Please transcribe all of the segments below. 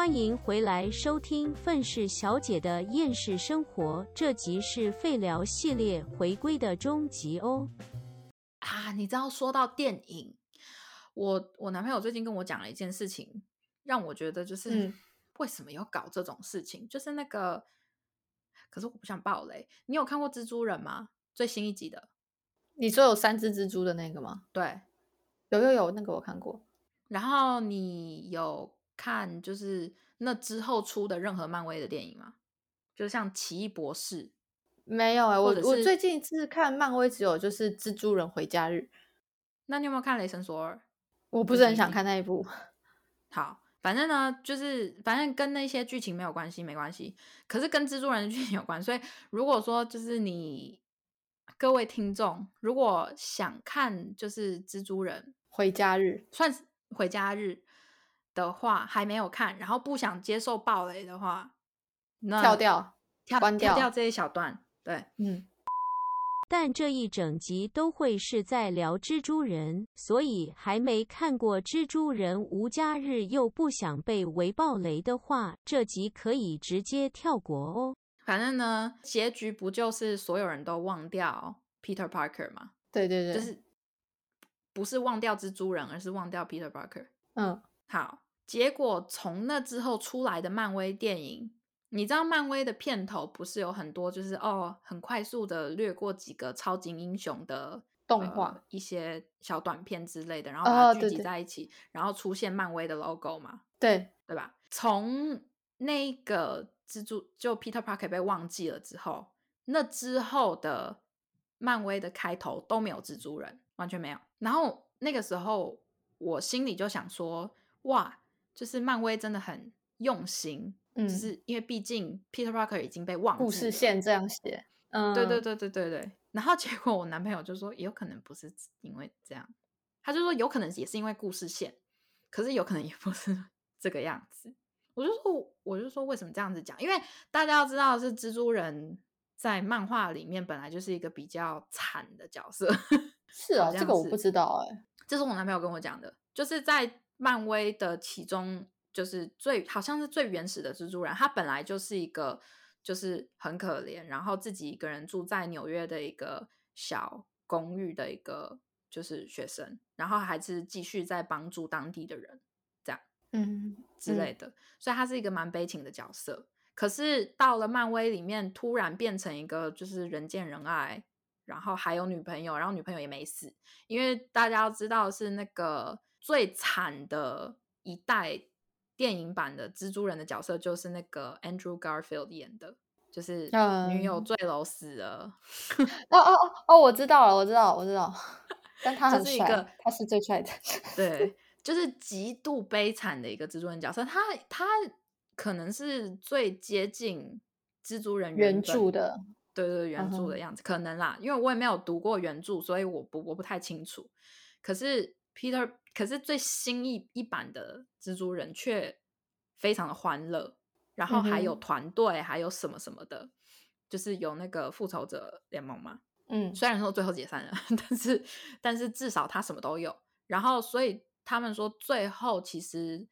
欢迎回来收听《愤世小姐的厌世生活》，这集是废聊系列回归的终集哦。啊，你知道说到电影，我我男朋友最近跟我讲了一件事情，让我觉得就是、嗯为什么要搞这种事情？就是那个，可是我不想爆雷。你有看过蜘蛛人吗？最新一集的，你说有三只蜘蛛的那个吗？对。有有有，那个我看过。然后你有看就是那之后出的任何漫威的电影吗？就像奇异博士，没有哎、我我最近一次看漫威只有就是蜘蛛人回家日，那你有没有看雷神索尔？我不是很想看那一部。好，反正呢，就是反正跟那些剧情没有关系，没关系。可是跟蜘蛛人的剧情有关，所以如果说就是你各位听众，如果想看就是蜘蛛人回家日，算是回家日的话，还没有看，然后不想接受暴雷的话，那跳掉。跳关掉跳掉这一小段，对。嗯，但这一整集都会是在聊蜘蛛人，所以还没看过蜘蛛人无家日又不想被围暴雷的话，这集可以直接跳过哦。反正呢，结局不就是所有人都忘掉 Peter Parker 吗？对对对，就是不是忘掉蜘蛛人，而是忘掉 Peter Parker。嗯，好，结果从那之后出来的漫威电影，你知道漫威的片头不是有很多就是哦，很快速的略过几个超级英雄的动画呃一些小短片之类的，然后把它聚集哦对对在一起，然后出现漫威的 logo 嘛？对，对吧？从那个蜘蛛就 Peter Parker 被忘记了之后，那之后的漫威的开头都没有蜘蛛人，完全没有。然后那个时候我心里就想说，哇，就是漫威真的很用心，嗯就是因为毕竟 Peter Parker 已经被忘记故事线这样写。嗯，对对对对对对。然后结果我男朋友就说，也有可能不是因为这样，他就说有可能也是因为故事线，可是有可能也不是 这个样子。我就说，我就说为什么这样子讲？因为大家要知道，是蜘蛛人在漫画里面本来就是一个比较惨的角色。是啊，是这个我不知道哎、这是我男朋友跟我讲的，就是在漫威的其中，就是最好像是最原始的蜘蛛人，他本来就是一个就是很可怜，然后自己一个人住在纽约的一个小公寓的一个就是学生，然后还是继续在帮助当地的人这样嗯，之类的，所以他是一个蛮悲情的角色。可是到了漫威里面，突然变成一个就是人见人爱，然后还有女朋友，然后女朋友也没死。因为大家要知道是那个最惨的一代电影版的蜘蛛人的角色，就是那个 Andrew Garfield 演的，就是女友嗯坠楼死了。哦哦哦哦，我知道了，我知道，我知道。但他 很帅，是一个他是最帅的。对，就是极度悲惨的一个蜘蛛人角色。他他可能是最接近蜘蛛人原本著的，对对对原著的样子，可能啦，因为我也没有读过原著，所以我不我不太清楚。可是 Peter，可是最新一一版的蜘蛛人却非常的欢乐，然后还有团队，还有什么什么的，就是有那个复仇者联盟嘛，嗯，虽然说最后解散了，但是但是至少他什么都有。然后，所以他们说最后其实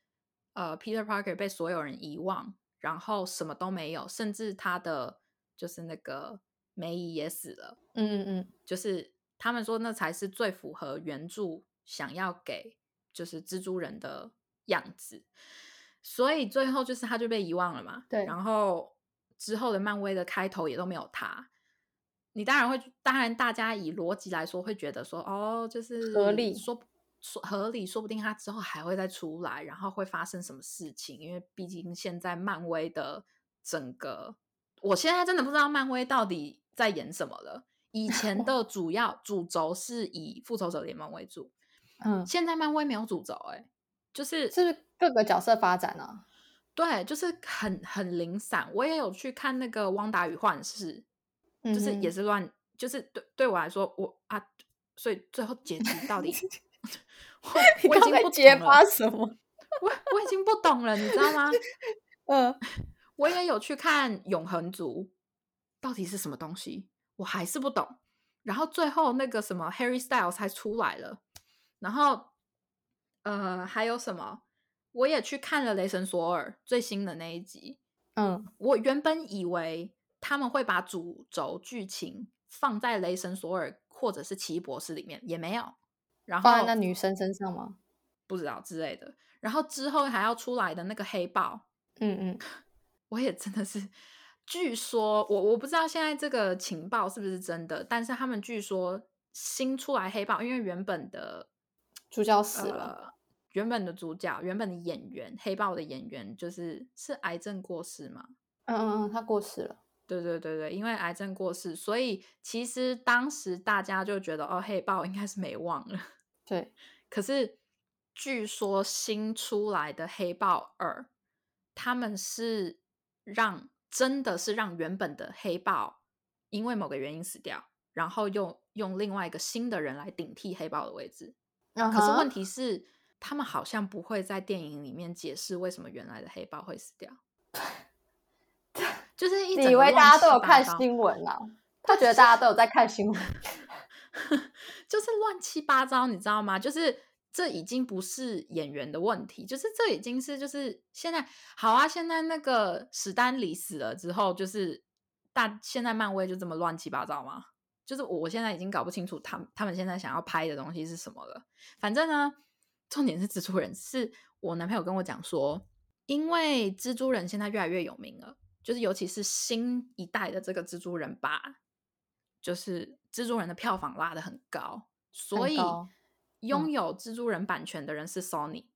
呃，Peter Parker 被所有人遗忘，然后什么都没有，甚至他的就是那个梅姨也死了。嗯嗯嗯，就是他们说那才是最符合原著想要给就是蜘蛛人的样子，所以最后就是他就被遗忘了嘛。对然后之后的漫威的开头也都没有他。你当然会，当然大家以逻辑来说会觉得说，哦，就是合理说说合理，说不定他之后还会再出来，然后会发生什么事情？因为毕竟现在漫威的整个，我现在真的不知道漫威到底在演什么了。以前 的主要主轴是以复仇者联盟为主，嗯，现在漫威没有主轴、欸，哎，就是是不是各个角色发展啊？对，就是很很零散。我也有去看那个《汪达与幻视》，就是也是乱，就是对对我来说，我啊，所以最后结局到底，我我已经不结懂了巴什么？我我已经不懂了，你知道吗？嗯，我也有去看《永恒族》，到底是什么东西，我还是不懂。然后最后那个什么 Harry Styles 才出来了，然后呃还有什么我也去看了《雷神索尔》最新的那一集。嗯，我原本以为他们会把主轴剧情放在《雷神索尔》或者是《奇异博士》里面，也没有。然后放在那女生身上吗？不知道之类的。然后之后还要出来的那个黑豹，嗯嗯，我也真的是，据说我我不知道现在这个情报是不是真的，但是他们据说新出来黑豹，因为原本的主角死了，呃，原本的主角原本的演员黑豹的演员就是是癌症过世嘛，嗯嗯嗯，他过世了。对对对对，因为癌症过世，所以其实当时大家就觉得哦，黑豹应该是没望了。对，可是据说新出来的黑豹二，他们是让真的是让原本的黑豹因为某个原因死掉，然后用用另外一个新的人来顶替黑豹的位置。可可是问题是，他们好像不会在电影里面解释为什么原来的黑豹会死掉。就是一直以为大家都有看新闻啊？他觉得大家都有在看新闻。就是乱七八糟，你知道吗？就是这已经不是演员的问题，就是这已经是就是现在好啊，现在那个史丹李死了之后，就是大现在漫威就这么乱七八糟吗？就是我现在已经搞不清楚他们他们现在想要拍的东西是什么了。反正呢，重点是蜘蛛人，是我男朋友跟我讲说，因为蜘蛛人现在越来越有名了，就是尤其是新一代的这个蜘蛛人吧就是蜘蛛人的票房拉得很高，所以高拥有蜘蛛人版权的人是 Sony，、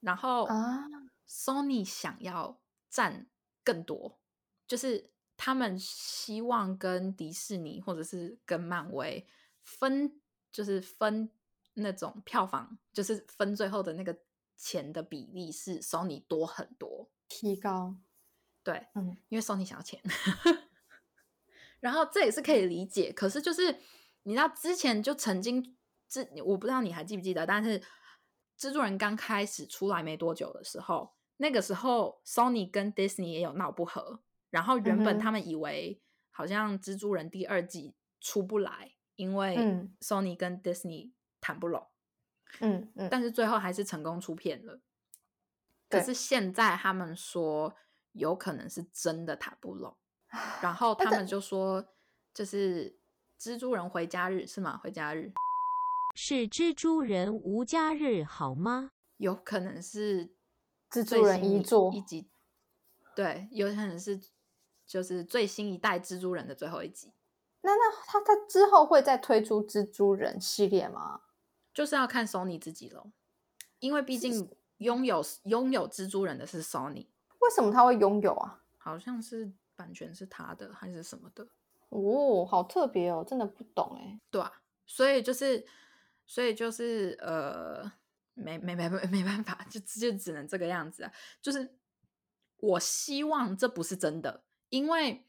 然后啊。Sony 想要占更多，就是他们希望跟迪士尼或者是跟漫威分，就是分那种票房，就是分最后的那个钱的比例是 Sony 多很多。提高，对，嗯，因为 Sony 想要钱，然后这也是可以理解。可是就是你知道，之前就曾经，这我不知道你还记不记得，但是蜘蛛人刚开始出来没多久的时候，那个时候 Sony 跟 Disney 也有闹不和，然后原本他们以为好像蜘蛛人第二季出不来，因为嗯 Sony 跟 Disney 谈不拢。嗯嗯，但是最后还是成功出片了。可是现在他们说有可能是真的谈不拢，然后他们就说就是蜘蛛人回家日是吗？回家日是蜘蛛人无家日好吗？有可能是蜘蛛人一遗作一集，对，有可能是就是最新一代蜘蛛人的最后一集，那那他他之后会再推出蜘蛛人系列吗？就是要看 Sony 自己喽，因为毕竟拥有拥有蜘蛛人的是 Sony，为什么他会拥有啊？好像是版权是他的还是什么的。哦，好特别哦，真的不懂哎。对啊，所以就是，所以就是呃，没没没没没办法，就就只能这个样子啊。就是我希望这不是真的，因为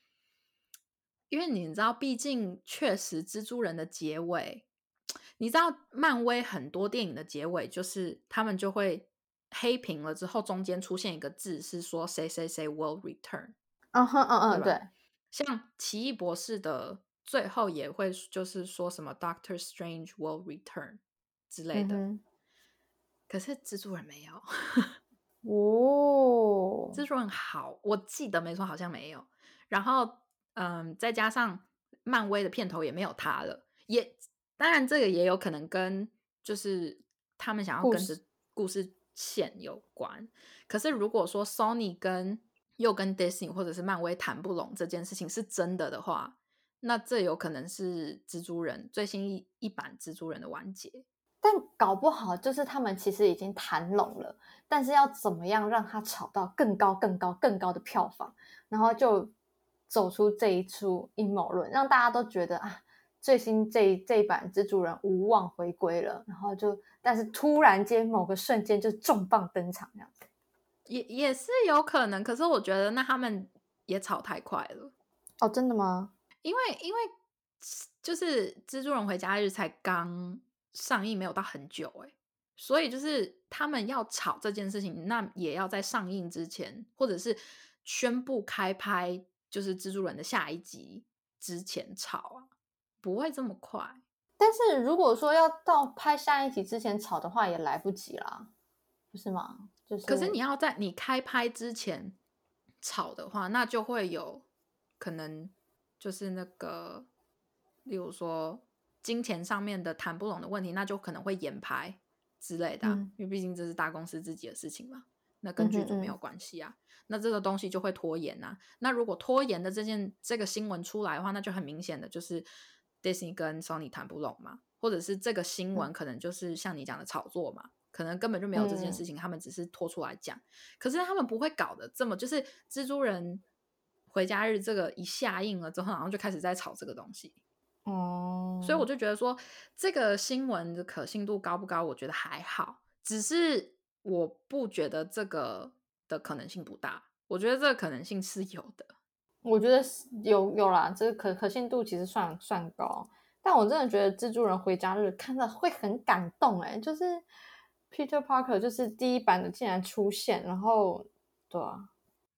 因为你知道，毕竟确实蜘蛛人的结尾，你知道漫威很多电影的结尾就是他们就会黑屏了之后，中间出现一个字是说谁谁谁 will return。嗯哼嗯嗯，对，像奇异博士的最后也会就是说什么 Doctor Strange will return 之类的，嗯可是蜘蛛人没有，哼，哦，蜘蛛人好，我记得没错，好像没有。然后，嗯，再加上漫威的片头也没有他了，也当然这个也有可能跟就是他们想要跟着故事线有关。可是如果说 Sony 跟又跟 Disney 或者是漫威谈不拢这件事情是真的的话，那这有可能是蜘蛛人最新一一版蜘蛛人的完结。但搞不好就是他们其实已经谈拢了，但是要怎么样让它炒到更高、更高、更高的票房，然后就走出这一出阴谋论，让大家都觉得啊，最新这一这一版蜘蛛人无望回归了，然后就但是突然间某个瞬间就重磅登场这样子。也也是有可能，可是我觉得那他们也炒太快了，哦，真的吗？因为因为就是《蜘蛛人回家日》才刚上映没有到很久哎，所以就是他们要炒这件事情，那也要在上映之前，或者是宣布开拍就是蜘蛛人的下一集之前炒啊，不会这么快。但是如果说要到拍下一集之前炒的话，也来不及啦。不是吗？就是，可是你要在你开拍之前吵的话，那就会有可能就是那个，例如说金钱上面的谈不拢的问题，那就可能会延排之类的啊、嗯因为毕竟这是大公司自己的事情嘛，那跟剧组没有关系啊。那这个东西就会拖延啊。那如果拖延的这件这个新闻出来的话，那就很明显的就是 Disney 跟 Sony 谈不拢嘛，或者是这个新闻可能就是像你讲的炒作嘛，可能根本就没有这件嗯事情，他们只是拖出来讲。可是他们不会搞得这么，就是蜘蛛人回家日这个一下映了之后，然后就开始在炒这个东西。哦，所以我就觉得说，这个新闻的可信度高不高？我觉得还好，只是我不觉得这个的可能性不大。我觉得这个可能性是有的。我觉得是有有啦，这个可可信度其实算算高，但我真的觉得蜘蛛人回家日看到会很感动哎、就是 Peter Parker 就是第一版的竟然出现，然后对啊，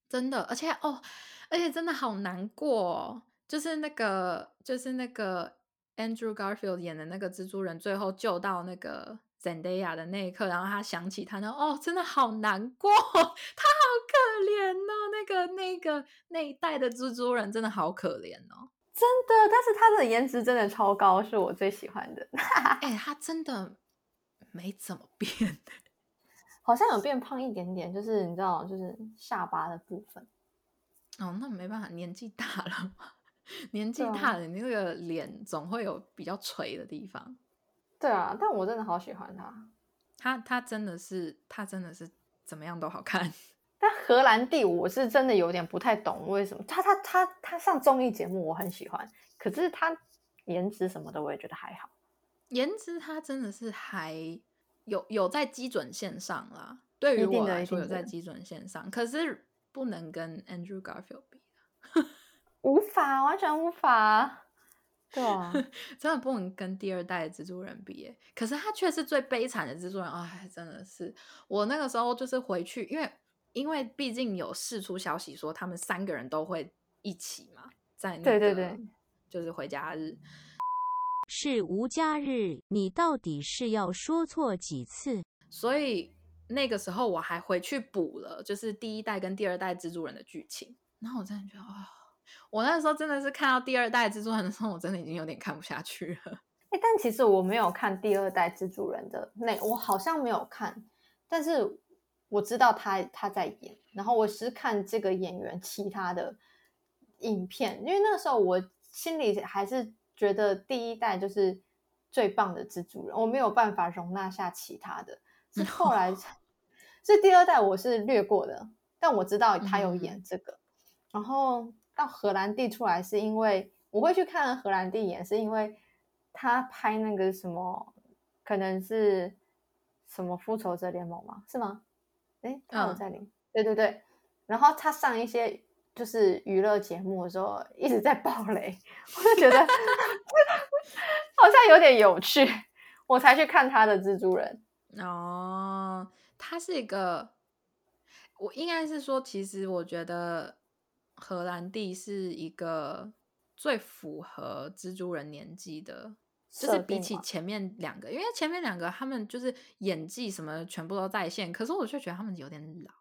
真的，而且哦，而且真的好难过、哦，就是那个，就是那个 Andrew Garfield 演的那个蜘蛛人，最后救到那个 Zendaya 的那一刻，然后他想起他呢，哦，真的好难过，他好可怜哦，那个那个那一代的蜘蛛人真的好可怜哦，真的，但是他的颜值真的超高，是我最喜欢的，哎、他真的没怎么变，好像有变胖一点点，就是你知道，就是下巴的部分。哦，那没办法，年纪大了嘛，年纪大了，你那个脸总会有比较垂的地方。对啊，但我真的好喜欢他。他他真的是他真的是怎么样都好看，但荷兰弟我是真的有点不太懂为什么他他他他上综艺节目我很喜欢，可是他颜值什么的我也觉得还好。颜值他真的是还有有在基准线上啦。对于我来说有在基准线上，可是不能跟 Andrew Garfield 比，无法，完全无法。对啊，真的不能跟第二代的蜘蛛人比耶。可是他却是最悲惨的蜘蛛人，哎，真的是我那个时候就是回去，因为因为毕竟有释出消息说他们三个人都会一起嘛，在那个对对对就是回家日，是无家日，你到底是要说错几次？所以那个时候我还回去补了，就是第一代跟第二代蜘蛛人的剧情。然后我真的觉得，哇、我那时候真的是看到第二代蜘蛛人的时候，我真的已经有点看不下去了。哎、但其实我没有看第二代蜘蛛人的那，我好像没有看，但是我知道他他在演，然后我是看这个演员其他的影片，因为那个时候我心里还是觉得第一代就是最棒的蜘蛛人，我没有办法容纳下其他的，是后来 是第二代我是略过的，但我知道他有演这个，然后到荷兰弟出来是因为我会去看荷兰弟演，是因为他拍那个什么，可能是什么复仇者联盟吗？是吗？哎，他有嗯在里面，对对对。然后他上一些就是娱乐节目的时候，一直在爆雷，我就觉得 好像有点有趣，我才去看他的蜘蛛人。哦，他是一个，我应该是说，其实我觉得荷兰弟是一个最符合蜘蛛人年纪的，就是比起前面两个，因为前面两个他们就是演技什么全部都在线，可是我却觉得他们有点老，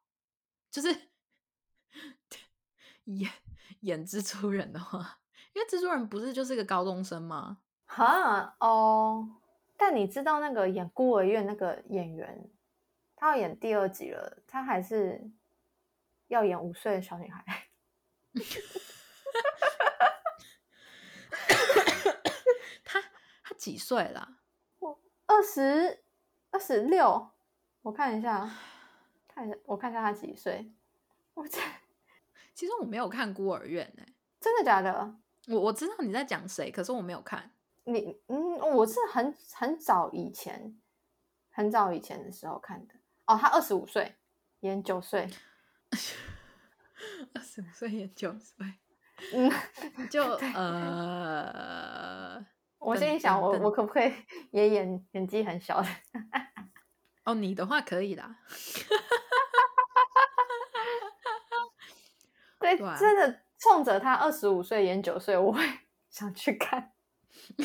就是 演演蜘蛛人的话，因为蜘蛛人不是就是个高中生吗？哈哦，但你知道那个演孤儿院那个演员，他要演第二集了，他还是要演五岁的小女孩。他他几岁啦？二十二十六，我看一下，看一下，我看一下他几岁。我这 其实我没有看孤儿院哎、真的假的？我我知道你在讲谁，可是我没有看。你嗯，我是很很早以前，很早以前的时候看的。哦，他二十五岁，演九岁。二十五岁演九岁，嗯，就 呃，我心里想，我等我可不可以也演年纪很小的？哦，你的话可以啦。对，对啊真的冲着他二十五岁演九岁，我会想去看。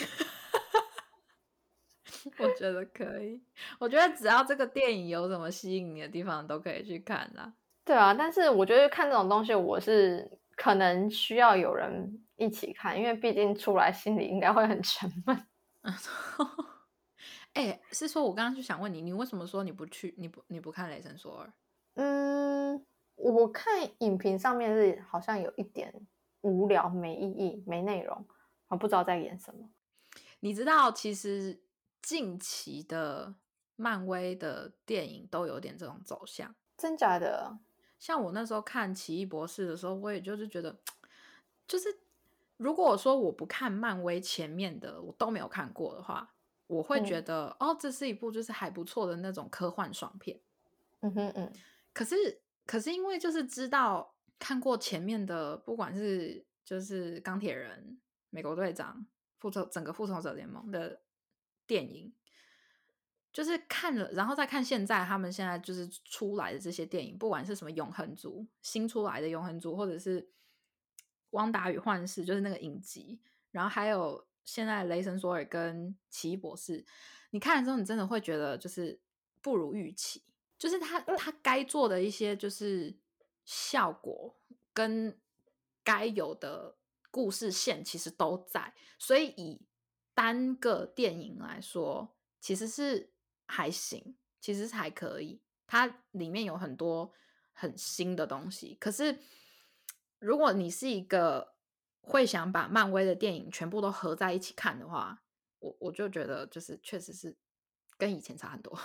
我觉得可以。我觉得只要这个电影有什么吸引你的地方，都可以去看啦。对啊，但是我觉得看这种东西，我是可能需要有人一起看，因为毕竟出来心里应该会很沉闷。哎，是说我刚刚就想问你，你为什么说你不去？你不你不看《雷神索尔》？嗯，我看影评上面是好像有一点无聊、没意义、没内容，我不知道在演什么。你知道，其实近期的漫威的电影都有点这种走向，真假的？像我那时候看《奇异博士》的时候，我也就是觉得，就是如果我说我不看漫威前面的，我都没有看过的话，我会觉得哦，这是一部就是还不错的那种科幻爽片。嗯哼嗯。可是，可是因为就是知道看过前面的，不管是就是钢铁人、美国队长、复仇整个复仇者联盟的电影。就是看了，然后再看现在他们现在就是出来的这些电影，不管是什么永恒族新出来的永恒族，或者是汪达与幻视，就是那个影集，然后还有现在雷神索尔跟奇异博士，你看了之后，你真的会觉得就是不如预期，就是他他该做的一些就是效果跟该有的故事线其实都在，所以以单个电影来说，其实是。还行，其实还可以。它里面有很多很新的东西。可是，如果你是一个会想把漫威的电影全部都合在一起看的话，我我就觉得就是确实是跟以前差很多。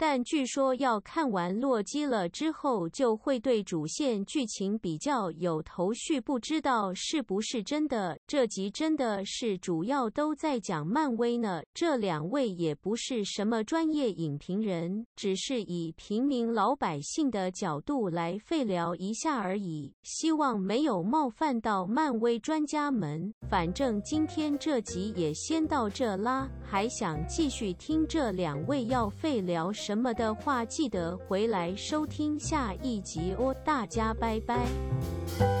但据说要看完洛基了之后，就会对主线剧情比较有头绪，不知道是不是真的？这集真的是主要都在讲漫威呢？这两位也不是什么专业影评人，只是以平民老百姓的角度来废聊一下而已，希望没有冒犯到漫威专家们。反正今天这集也先到这啦，还想继续听这两位要废聊什么的话，记得回来收听下一集哦，大家拜拜。